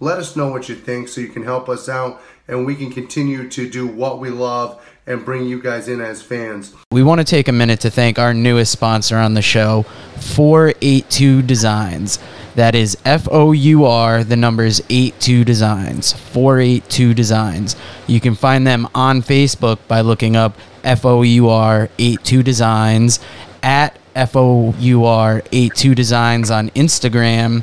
let us know what you think so you can help us out and we can continue to do what we love and bring you guys in as fans. We want to take a minute to thank our newest sponsor on the show, 482 Designs. That is F O U R, the numbers 82 Designs. 482 Designs. You can find them on Facebook by looking up F O U R 82 Designs, at F O U R 82 Designs on Instagram.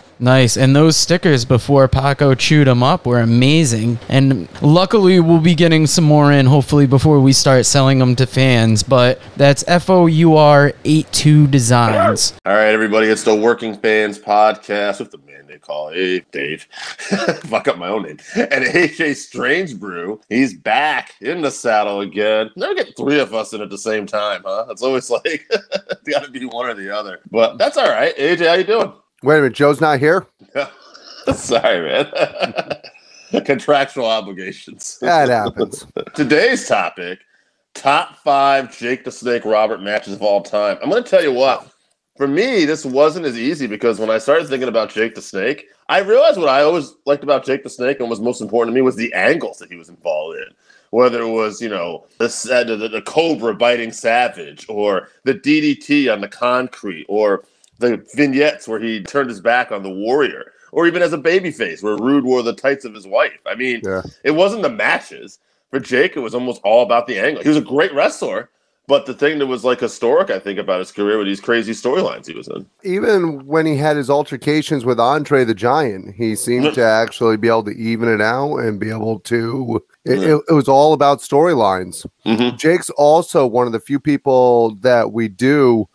Nice. And those stickers before Paco chewed them up were amazing. And luckily, we'll be getting some more in hopefully before we start selling them to fans. But that's F O U R 82 Designs. All right, everybody, it's the Working Fans Podcast with the man they call hey, Dave. Fuck up my own name. And AJ Strange Brew. He's back in the saddle again. Never get three of us in at the same time, huh? It's always like got to be one or the other. But that's all right. AJ, how you doing? Wait a minute, Joe's not here? Sorry, man. Contractual obligations. That happens. Today's topic top five Jake the Snake Robert matches of all time. I'm going to tell you what, for me, this wasn't as easy because when I started thinking about Jake the Snake, I realized what I always liked about Jake the Snake and was most important to me was the angles that he was involved in. Whether it was, you know, the, uh, the, the cobra biting Savage or the DDT on the concrete or the vignettes where he turned his back on the warrior, or even as a babyface where Rude wore the tights of his wife. I mean, Yeah. it wasn't the matches. For Jake, it was almost all about the angle. He was a great wrestler, but the thing that was like historic, I think, about his career were these crazy storylines he was in. Even when he had his altercations with Andre the Giant, he seemed to actually be able to even it out and be able to. It, it, it was all about storylines. Mhm. Jake's also one of the few people that we do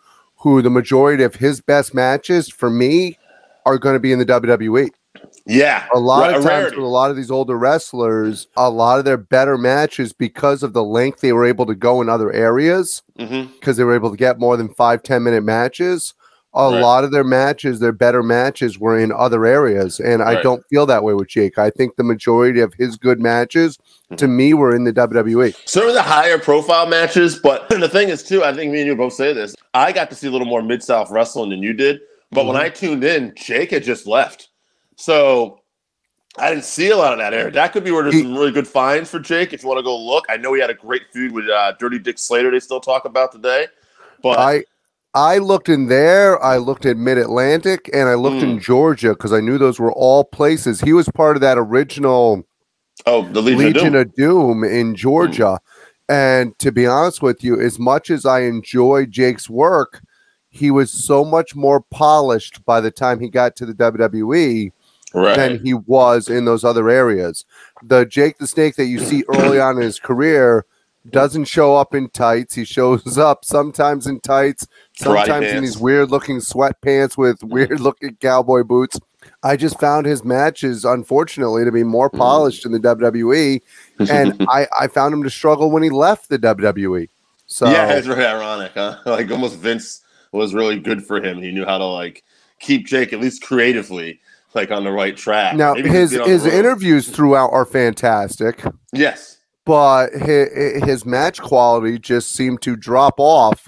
who the majority of his best matches for me are going to be in the WWE. Yeah, A lot of times with a lot of these older wrestlers, a lot of their better matches because of the length they were able to go in other areas mm-hmm. because they were able to get more than five, 10 minute matches. A Right. lot of their matches, their better matches, were in other areas. And I don't feel that way with Jake. I think the majority of his good matches, to Mm-hmm. me, were in the WWE. Some of the higher profile matches, but the thing is too, I think me and you both say this. I got to see a little more mid south wrestling than you did, but when I tuned in, Jake had just left, so I didn't see a lot of that area. That could be where there's He- some really good finds for Jake if you want to go look. I know he had a great feud with uh, Dirty Dick Slater. They still talk about today, but I I looked in there, I looked at Mid Atlantic, and I looked Hmm. in Georgia because I knew those were all places. He was part of that original oh, the Legion, Legion of Doom. of Doom in Georgia. And to be honest with you, as much as I enjoy Jake's work, he was so much more polished by the time he got to the WWE right? than he was in those other areas. The Jake the Snake that you see early on in his career doesn't show up in tights. He shows up sometimes in tights, sometimes in these weird looking sweatpants with weird looking cowboy boots. I just found his matches, unfortunately, to be more Mm. polished in the WWE, and I, I found him to struggle when he left the WWE. So yeah, it's very ironic, huh? Like almost Vince was really good for him. He knew how to like keep Jake at least creatively like on the right track. now Maybe his being on the his interviews throughout are fantastic, Yes. But his, his match quality just seemed to drop off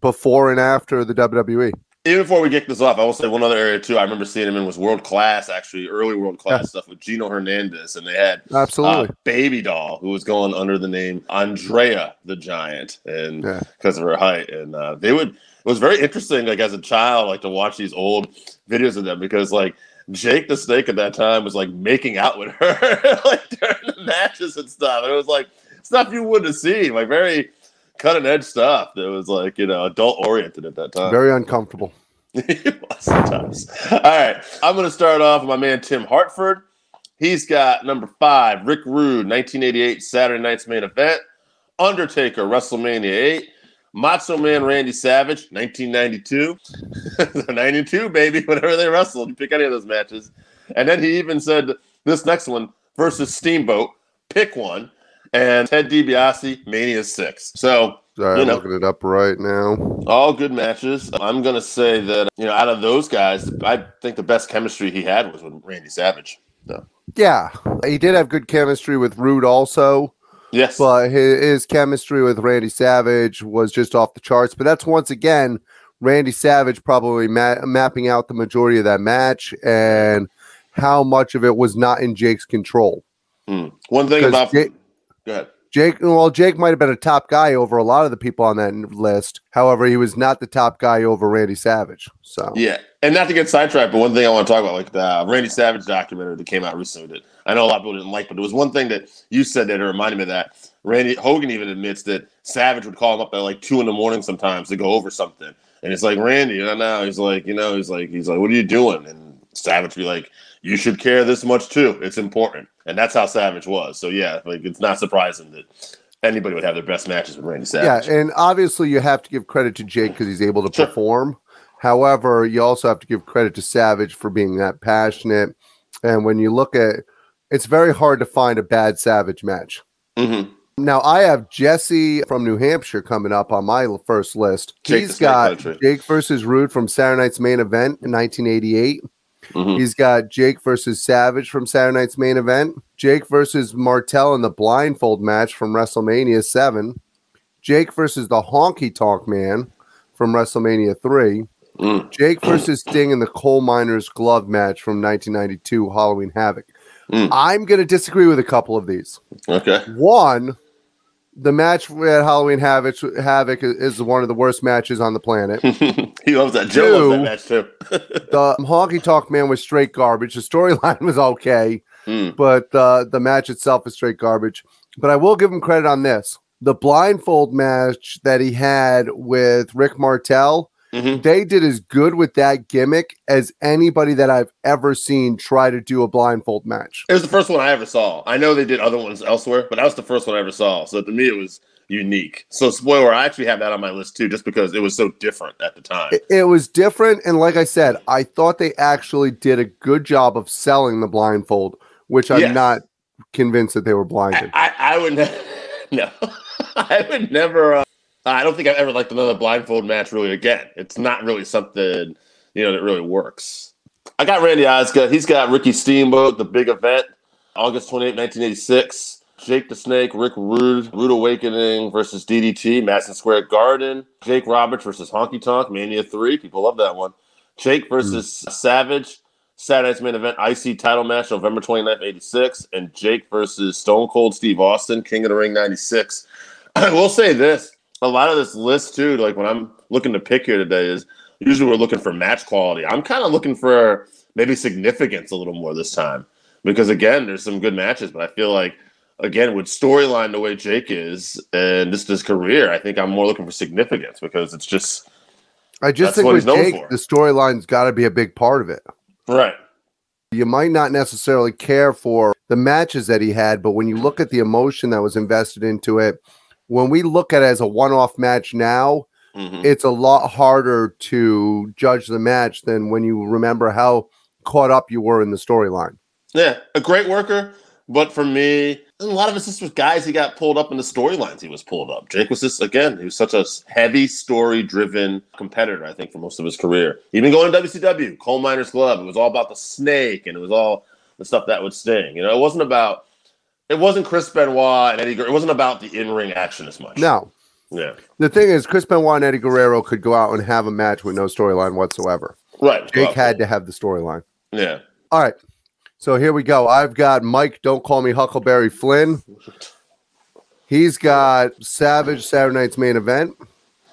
before and after the. WWE. Even before we kick this off, I will say one other area too. I remember seeing him in was world class, actually early world class Yeah. stuff with Gino Hernandez, and they had Absolutely. uh, Baby Doll, who was going under the name Andrea the Giant, and Yeah. because of her height, and uh, they would. It was very interesting, like as a child, like to watch these old videos of them because, like, Jake the Snake at that time was like making out with her, like during the matches and stuff. And it was like stuff you wouldn't have seen, like very cutting edge stuff that was like you know adult oriented at that time. Very uncomfortable. Sometimes. All right. I'm going to start off with my man Tim Hartford. He's got number five, Rick Rude, 1988 Saturday Night's main event. Undertaker, WrestleMania 8. Macho Man Randy Savage, 1992. 92, baby, whenever they wrestled. You pick any of those matches. And then he even said this next one versus Steamboat, pick one. And Ted DiBiase, Mania 6. So Sorry, You I'm looking it up right now. all good matches. I'm gonna say that you know, out of those guys, I think the best chemistry he had was with Randy Savage. Yeah, he did have good chemistry with Rude also, Yes, but his, his chemistry with Randy Savage was just off the charts. But that's once again Randy Savage probably ma- mapping out the majority of that match and how much of it was not in Jake's control. Hmm. one thing about Jake- go ahead. Jake, well, Jake might have been a top guy over a lot of the people on that list. However, he was not the top guy over Randy Savage. So Yeah, and not to get sidetracked, but one thing I want to talk about, like the Randy Savage documentary that came out recently, that I know a lot of people didn't like, but there was one thing that you said that it reminded me of that. Randy Hogan even admits that Savage would call him up at like two in the morning sometimes to go over something, and it's like Randy, you know, now he's like, you know, he's like, he's like, what are you doing? And Savage be like, you should care this much too. It's important, and that's how Savage was. So yeah, like it's not surprising that anybody would have their best matches with Randy Savage. Yeah, and obviously you have to give credit to Jake because he's able to Sure. perform. However, you also have to give credit to Savage for being that passionate. And when you look at it's very hard to find a bad Savage match. Mhm. Now I have Jesse from New Hampshire coming up on my first list. Jake He's got Country. Jake versus Rude from Saturday Night's main event in 1988. Mhm. He's got Jake versus Savage from Saturday Night's main event. Jake versus Martel in the blindfold match from WrestleMania 7. Jake versus the Honky Tonk Man from WrestleMania 3. Mm. Jake versus Sting in the Coal Miners Glove match from 1992 Halloween Havoc. Mm. I'm going to disagree with a couple of these. Okay. One, the match at Halloween Havoc, Havoc is one of the worst matches on the planet. he loves that. Joe loves that match too. the honky tonk man was straight garbage. The storyline was okay, Mm. but uh, the match itself is straight garbage. But I will give him credit on this: the blindfold match that he had with Rick Martel. Mhm. They did as good with that gimmick as anybody that I've ever seen try to do a blindfold match. It was the first one I ever saw. I know they did other ones elsewhere, but that was the first one I ever saw. So to me, it was unique. So spoiler, I actually have that on my list too, just because it was so different at the time. It, it was different, and like I said, I thought they actually did a good job of selling the blindfold, which I'm Yes. not convinced that they were blinded. I, I, I would ne- no, I would never. Uh, I don't think I've ever liked another blindfold match really again. It's not really something you know that really works. I got Randy Osgood. He's got Ricky Steamboat, the big event, August 28, 1986. Jake the Snake, Rick Rude, Rude Awakening versus DDT, Madison Square Garden. Jake Roberts versus Honky Tonk, Mania 3. People love that one. Jake hmm. versus Savage, Saturday's main event, IC title match, November 29th, 86. And Jake versus Stone Cold Steve Austin, King of the Ring 96. I will say this a lot of this list, too, like when I'm looking to pick here today, is usually we're looking for match quality. I'm kind of looking for maybe significance a little more this time because, again, there's some good matches, but I feel like, again, with storyline the way Jake is and just his career, I think I'm more looking for significance because it's just I just think with Jake, for. the storyline's got to be a big part of it. right. You might not necessarily care for the matches that he had, but when you look at the emotion that was invested into it, when we look at it as a one off match now, Mhm. it's a lot harder to judge the match than when you remember how caught up you were in the storyline. Yeah, a great worker. But for me, a lot of it's just with guys he got pulled up in the storylines he was pulled up. Jake was just, again, he was such a heavy story driven competitor, I think, for most of his career. Even going to WCW, Coal Miners Glove, it was all about the snake and it was all the stuff that would sting. You know, it wasn't about, it wasn't Chris Benoit and Eddie Guerrero. It wasn't about the in ring action as much. No. Yeah. The thing is, Chris Benoit and Eddie Guerrero could go out and have a match with no storyline whatsoever. Right. Jake Well, had to have the storyline. Yeah. All right. So here we go. I've got Mike, don't call me Huckleberry Flynn. He's got Savage Saturday night's main event.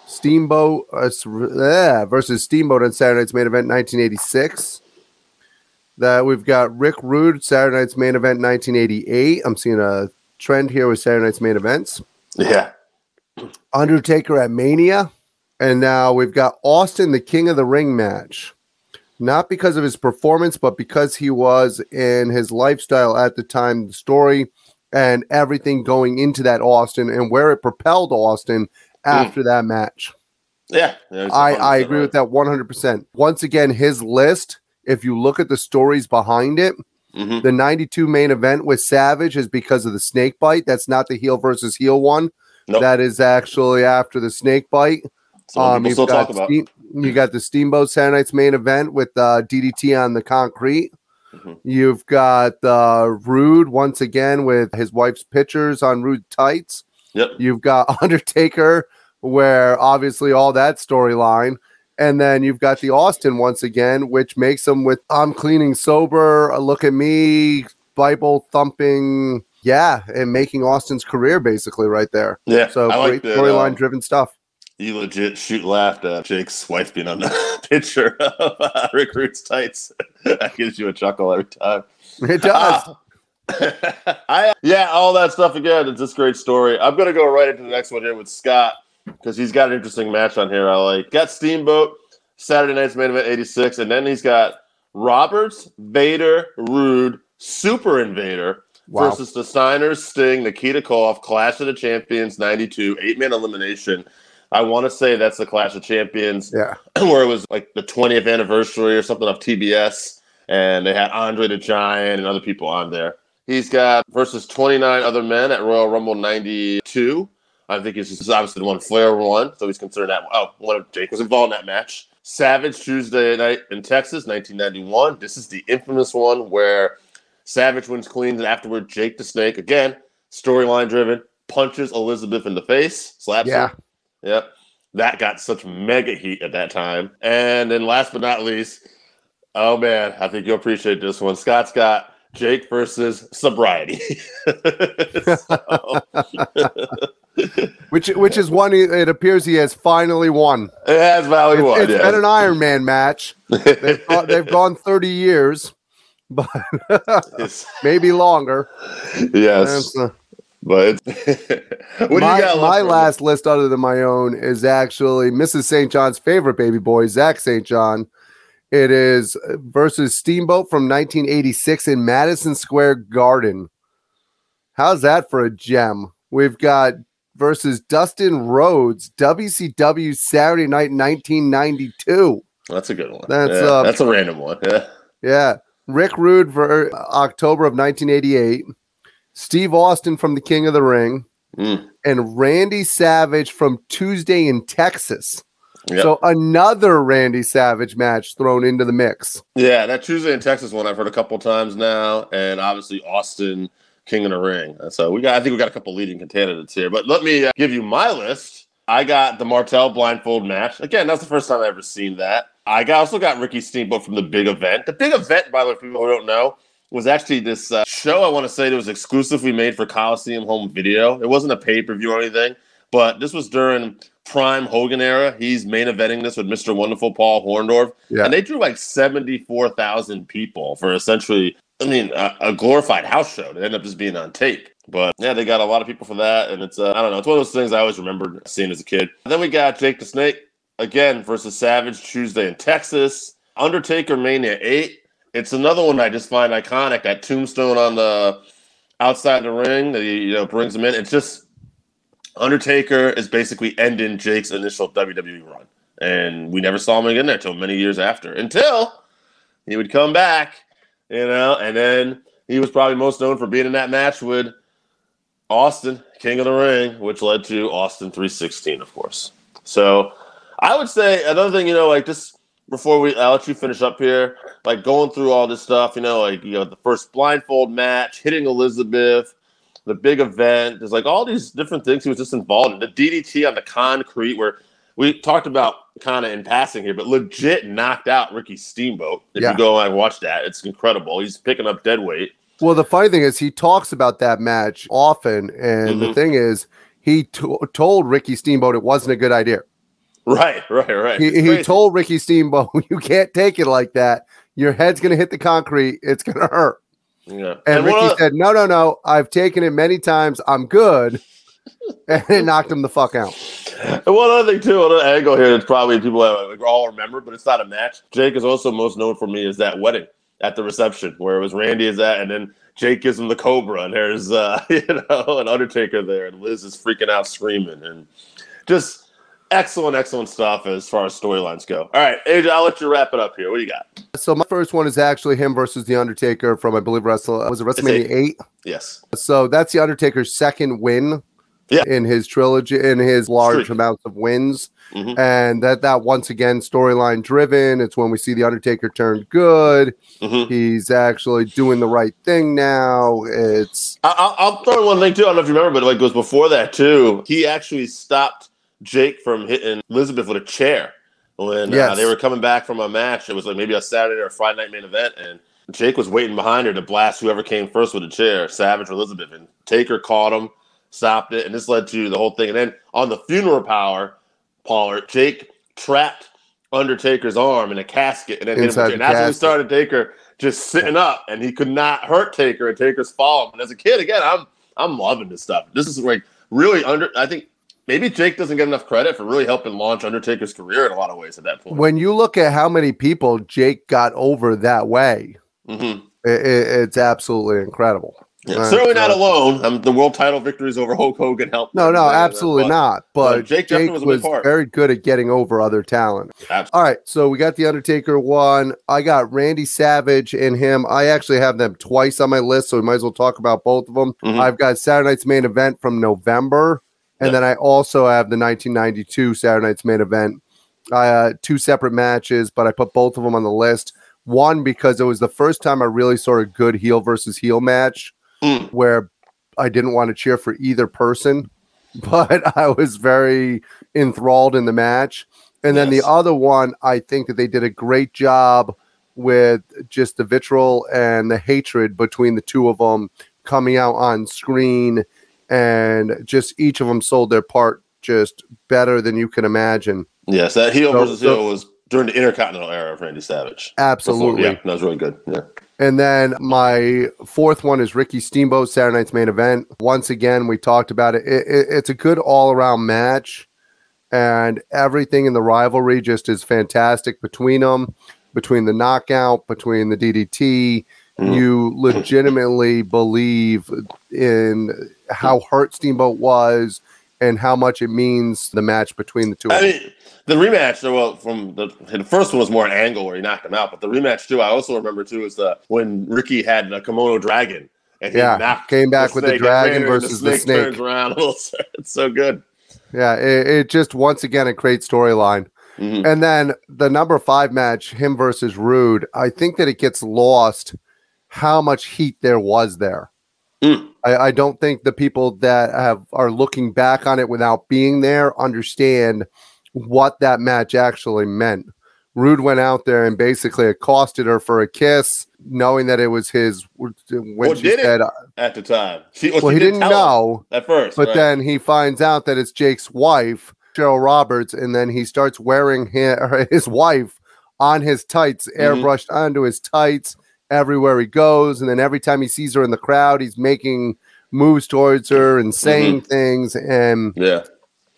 Steamboat uh, yeah, versus Steamboat on Saturday night's main event 1986. That we've got Rick Rude Saturday night's main event 1988. I'm seeing a trend here with Saturday night's main events. Yeah. Undertaker at Mania. And now we've got Austin, the King of the Ring match. Not because of his performance, but because he was in his lifestyle at the time, the story and everything going into that Austin and where it propelled Austin after that match. Yeah. I, I agree with that 100%. Once again, his list, if you look at the stories behind it, Mhm. the 92 main event with Savage is because of the snake bite. That's not the heel versus heel one. Nope. That is actually after the snake bite. So Um, you've still got talk about. You got the Steamboat Saturday Night's main event with uh, DDT on the concrete. Mhm. You've got uh, Rude once again with his wife's pictures on Rude tights. Yep. You've got Undertaker, where obviously all that storyline. And then you've got the Austin once again, which makes him with I'm cleaning sober, uh, look at me, Bible thumping. Yeah, and making Austin's career basically right there. Yeah. So I great like storyline um, driven stuff. You legit shoot laughed at Jake's wife being on the picture of uh, Rick tights. that gives you a chuckle every time. It does. I, yeah, all that stuff again. It's just great story. I'm gonna go right into the next one here with Scott because he's got an interesting match on here. I like. Got Steamboat Saturday night's main event '86, and then he's got Roberts, Vader, Rude, Super Invader Wow. versus the Steiners, Sting, Nikita Koloff, Clash of the Champions '92, eight man elimination. I want to say that's the Clash of Champions Yeah. where it was like the 20th anniversary or something of TBS, and they had Andre the Giant and other people on there. He's got versus 29 other men at Royal Rumble 92. I think he's just obviously the one Flair won, so he's considered that. Oh, one of Jake was involved in that match. Savage Tuesday night in Texas, 1991. This is the infamous one where Savage wins clean, and afterward Jake the Snake again, storyline driven, punches Elizabeth in the face, slaps Yeah. her. Yep. That got such mega heat at that time. And then last but not least, oh man, I think you'll appreciate this one. Scott's got Jake versus sobriety. So, Which which is one it appears he has finally won. it has value It's, one. it's been an Iron Man match. They've gone, they've gone 30 years, but maybe longer. yes. Uh, But what do my, you got? my for me? last list, other than my own, is actually Mrs. St. John's favorite baby boy, Zach St. John. It is versus Steamboat from 1986 in Madison Square Garden. How's that for a gem? We've got versus Dustin Rhodes, WCW Saturday Night 1992. That's a good one. That's, Yeah, uh, that's a random one. Yeah. Yeah. Rick Rude for October of 1988. Steve Austin from The King of the Ring. Mm. And Randy Savage from Tuesday in Texas. Yep. So another Randy Savage match thrown into the mix. Yeah, that Tuesday in Texas one I've heard a couple times now, and obviously Austin King of the Ring. So we got, I think we got a couple leading candidates here. But let me uh, give you my list. I got the Martel blindfold match. Again, that's the first time I've ever seen that. I got, also got Ricky Steamboat from the big event. The big event, by the way, for people who don't know, was actually this uh, show. I want to say that was exclusively made for Coliseum Home Video. It wasn't a pay per view or anything, but this was during prime Hogan era. He's main eventing this with Mr. Wonderful Paul Orndorff. Yeah. And they drew like 74,000 people for essentially, I mean, a, a glorified house show. It ended up just being on tape. But yeah, they got a lot of people for that. And it's, uh, I don't know, it's one of those things I always remembered seeing as a kid. then we got Jake the Snake again versus Savage Tuesday in Texas. Undertaker Mania 8. It's another one I just find iconic. That tombstone on the outside the ring that he you know brings him in. It's just Undertaker is basically ending Jake's initial WWE run. And we never saw him again there until many years after. Until he would come back, you know, and then he was probably most known for being in that match with Austin, King of the Ring, which led to Austin 316, of course. So I would say another thing, you know, like just before we I'll let you finish up here, like going through all this stuff, you know, like you know, the first blindfold match, hitting Elizabeth, the big event, there's like all these different things he was just involved in. The DDT on the concrete where we talked about kind of in passing here, but legit knocked out Ricky Steamboat. If Yeah. you go and watch that, it's incredible. He's picking up dead weight. Well, the funny thing is, he talks about that match often, and the Mhm. thing is, he to- told Ricky Steamboat it wasn't a good idea. Right, right, right. He, he told Ricky Steamboat, "You can't take it like that. Your head's gonna hit the concrete. It's gonna hurt." yeah. And, one Ricky said, "No, no, no. I've taken it many times. I'm good." and it knocked him the fuck out. And one other thing too, another angle here that's probably people like, all remember, but it's not a match. Jake is also most known for me is that wedding at the reception where it was Randy is at, and then Jake gives him the Cobra, and there's uh, you know an Undertaker there, and Liz is freaking out screaming, and just excellent, excellent stuff as far as storylines go. All right, AJ, I'll let you wrap it up here. What do you got? So my first one is actually him versus the Undertaker from I believe Wrestle was it WrestleMania eight. eight. Yes, So that's the Undertaker's second win Yeah. in his trilogy, in his large amounts of wins. Mhm. And that that once again storyline driven. It's when we see the Undertaker turn good. hmm He's actually doing the right thing now. It's I- I'll, I'll throw in one thing too. I don't know if you remember, but like it was before that too. He actually stopped Jake from hitting Elizabeth with a chair when uh, they were coming back from a match. It was like maybe a Saturday or a Friday night main event, and Jake was waiting behind her to blast whoever came first with a chair, Savage or Elizabeth, and Taker caught him, stopped it, and this led to the whole thing. And then on the funeral parlor, Parlor, Jake trapped Undertaker's arm in a casket and then hit him Inside the And that's when we started Taker just sitting up, and he could not hurt Taker, and Taker's falling. And as a kid, again, I'm I'm loving this stuff. This is like really under. I think maybe Jake doesn't get enough credit for really helping launch Undertaker's career in a lot of ways at that point. when you look at how many people Jake got over that way, Mhm. i- it's absolutely incredible. Yeah, certainly not alone. Um, the world title victories over Hulk Hogan helped. No, no, absolutely not. But, but Jake Jake, was a big was part. very good at getting over other talent. Absolutely. All right, so we got the Undertaker one. I got Randy Savage and him. I actually have them twice on my list, so we might as well talk about both of them. Mhm. I've got Saturday Night's main event from November, and Yep. then I also have the 1992 Saturday Night's main event. Uh, two separate matches, but I put both of them on the list. One because it was the first time I really saw a good heel versus heel match Mm. where I didn't want to cheer for either person, but I was very enthralled in the match. And then Yes. the other one, I think that they did a great job with just the vitriol and the hatred between the two of them coming out on screen, and just each of them sold their part just better than you can imagine. Yes, that heel So- versus so- heel was during the Intercontinental era of Randy Savage. Before- Absolutely. yeah, that was really good. Yeah. And then my fourth one is Ricky Steamboat, Saturday Night's main event. Once again, we talked about it. It- it- It's a good all around match, and everything in the rivalry just is fantastic between them, between the knockout, between the DDT. Mhm. You legitimately believe in how hurt Steamboat was and how much it means the match between the two. I of them. mean, the rematch. Well, from the the first one was more an angle where he knocked him out, but the rematch too. I also remember too is the when Ricky had the Komodo dragon and he Yeah, came back with the snake, and dragon versus the snake. Turns around. it's so good. Yeah, it, it just once again a great storyline. Mhm. And then the number five match, him versus Rude, I think that it gets lost how much heat there was there. Mm. I, I don't think the people that have are looking back on it without being there understand what that match actually meant. Rude went out there and basically accosted her for a kiss, knowing that it was his. When Well, she did it? said, At the time, she, "Well, she he did didn't know." at first, But right. then he finds out that it's Jake's wife, Cheryl Roberts, and then he starts wearing his, his wife on his tights, Mhm. airbrushed onto his tights everywhere he goes. And then every time he sees her in the crowd, he's making moves towards her and saying things. And yeah,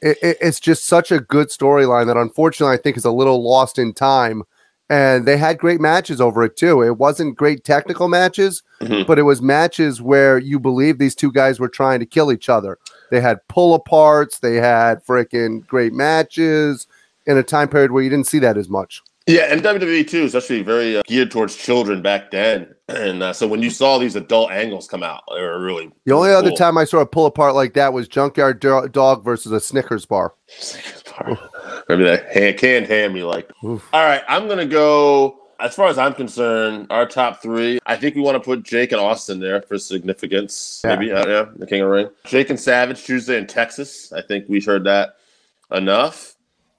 it, it- it's just such a good storyline that unfortunately I think is a little lost in time. And they had great matches over it too. It wasn't great technical matches, Mhm. but it was matches where you believe these two guys were trying to kill each other. They had pull aparts, they had freaking great matches in a time period where you didn't see that as much. Yeah, and WWE too is actually very uh, geared towards children back then, and uh, so when you saw these adult angles come out, they were really The only cool. other time I saw a pull apart like that was Junkyard Do- Dog versus a Snickers bar. Snickers bar. Remember that hand, canned ham you like. Oof. All right, I'm gonna go. As far as I'm concerned, our top three. I think we want to put Jake and Austin there for significance. Yeah. Maybe, uh, yeah, the King of the Ring. Jake and Savage Tuesday in Texas. I think we've heard that enough.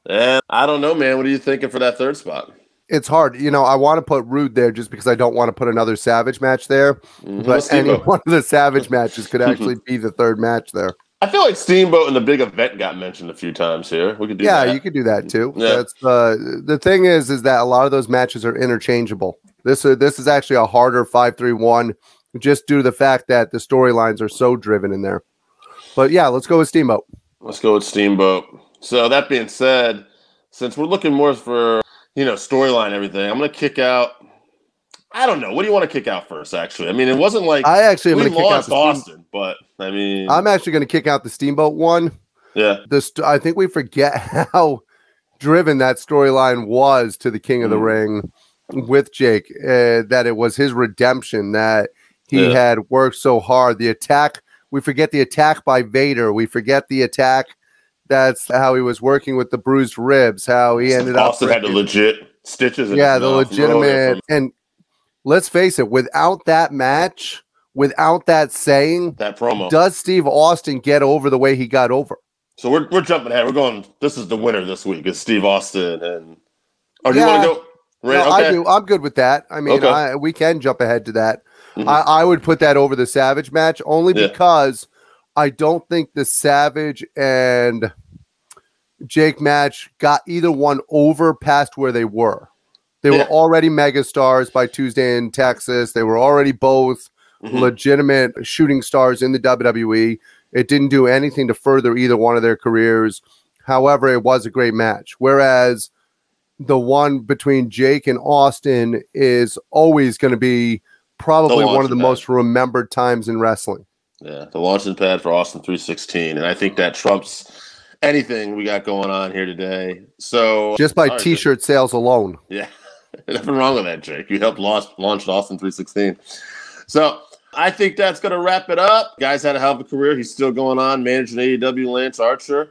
And I don't know, man. What are you thinking for that third spot? It's hard. You know, I want to put Rude there just because I don't want to put another Savage match there. Mhm. But any one of the Savage matches could actually be the third match there. I feel like Steamboat and the big event got mentioned a few times here. We could do yeah, that. you could do that too. Yeah. That's uh, the thing is, is that a lot of those matches are interchangeable. This uh, this is actually a harder five three one, just due to the fact that the storylines are so driven in there. But yeah, let's go with Steamboat. Let's go with Steamboat. So that being said, since we're looking more for you know storyline everything, I'm gonna kick out. I don't know. What do you want to kick out first? Actually, I mean, it wasn't like I actually am we going to kick out lost the Steam- Austin, but I mean, I'm actually going to kick out the Steamboat one. yeah, The st- I think we forget how driven that storyline was to the King of the Mm. Ring with Jake. Uh, that it was his redemption. That he Yeah. had worked so hard. The attack. We forget the attack by Vader. We forget the attack. That's how he was working with the bruised ribs. How he ended up. Austin had the legit stitches. Yeah, the mouth legitimate. And let's face it, without that match, without that saying, that promo. does Steve Austin get over the way he got over? So we're we're jumping ahead. We're going. This is the winner this week. Is Steve Austin and? Or do you want Yeah. to go? No, Right, I do. I'm good with that. I mean, Okay. I, we can jump ahead to that. Mhm. I, I would put that over the Savage match only Yeah. because I don't think the Savage and Jake match got either one over past where they were. They Yeah. were already megastars by Tuesday in Texas. They were already both Mhm. legitimate shooting stars in the WWE. It didn't do anything to further either one of their careers. However, it was a great match. Whereas the one between Jake and Austin is always going to be probably one of the launching most remembered times in wrestling. Yeah, the launching pad for Austin 316, and I think that trumps anything we got going on here today. So Just by right, t-shirt sales alone. Yeah, nothing wrong with that, Jake. You helped launch launch Austin 316. So I think that's going to wrap it up. Guys had a hell of a career. He's still going on managing AEW Lance Archer.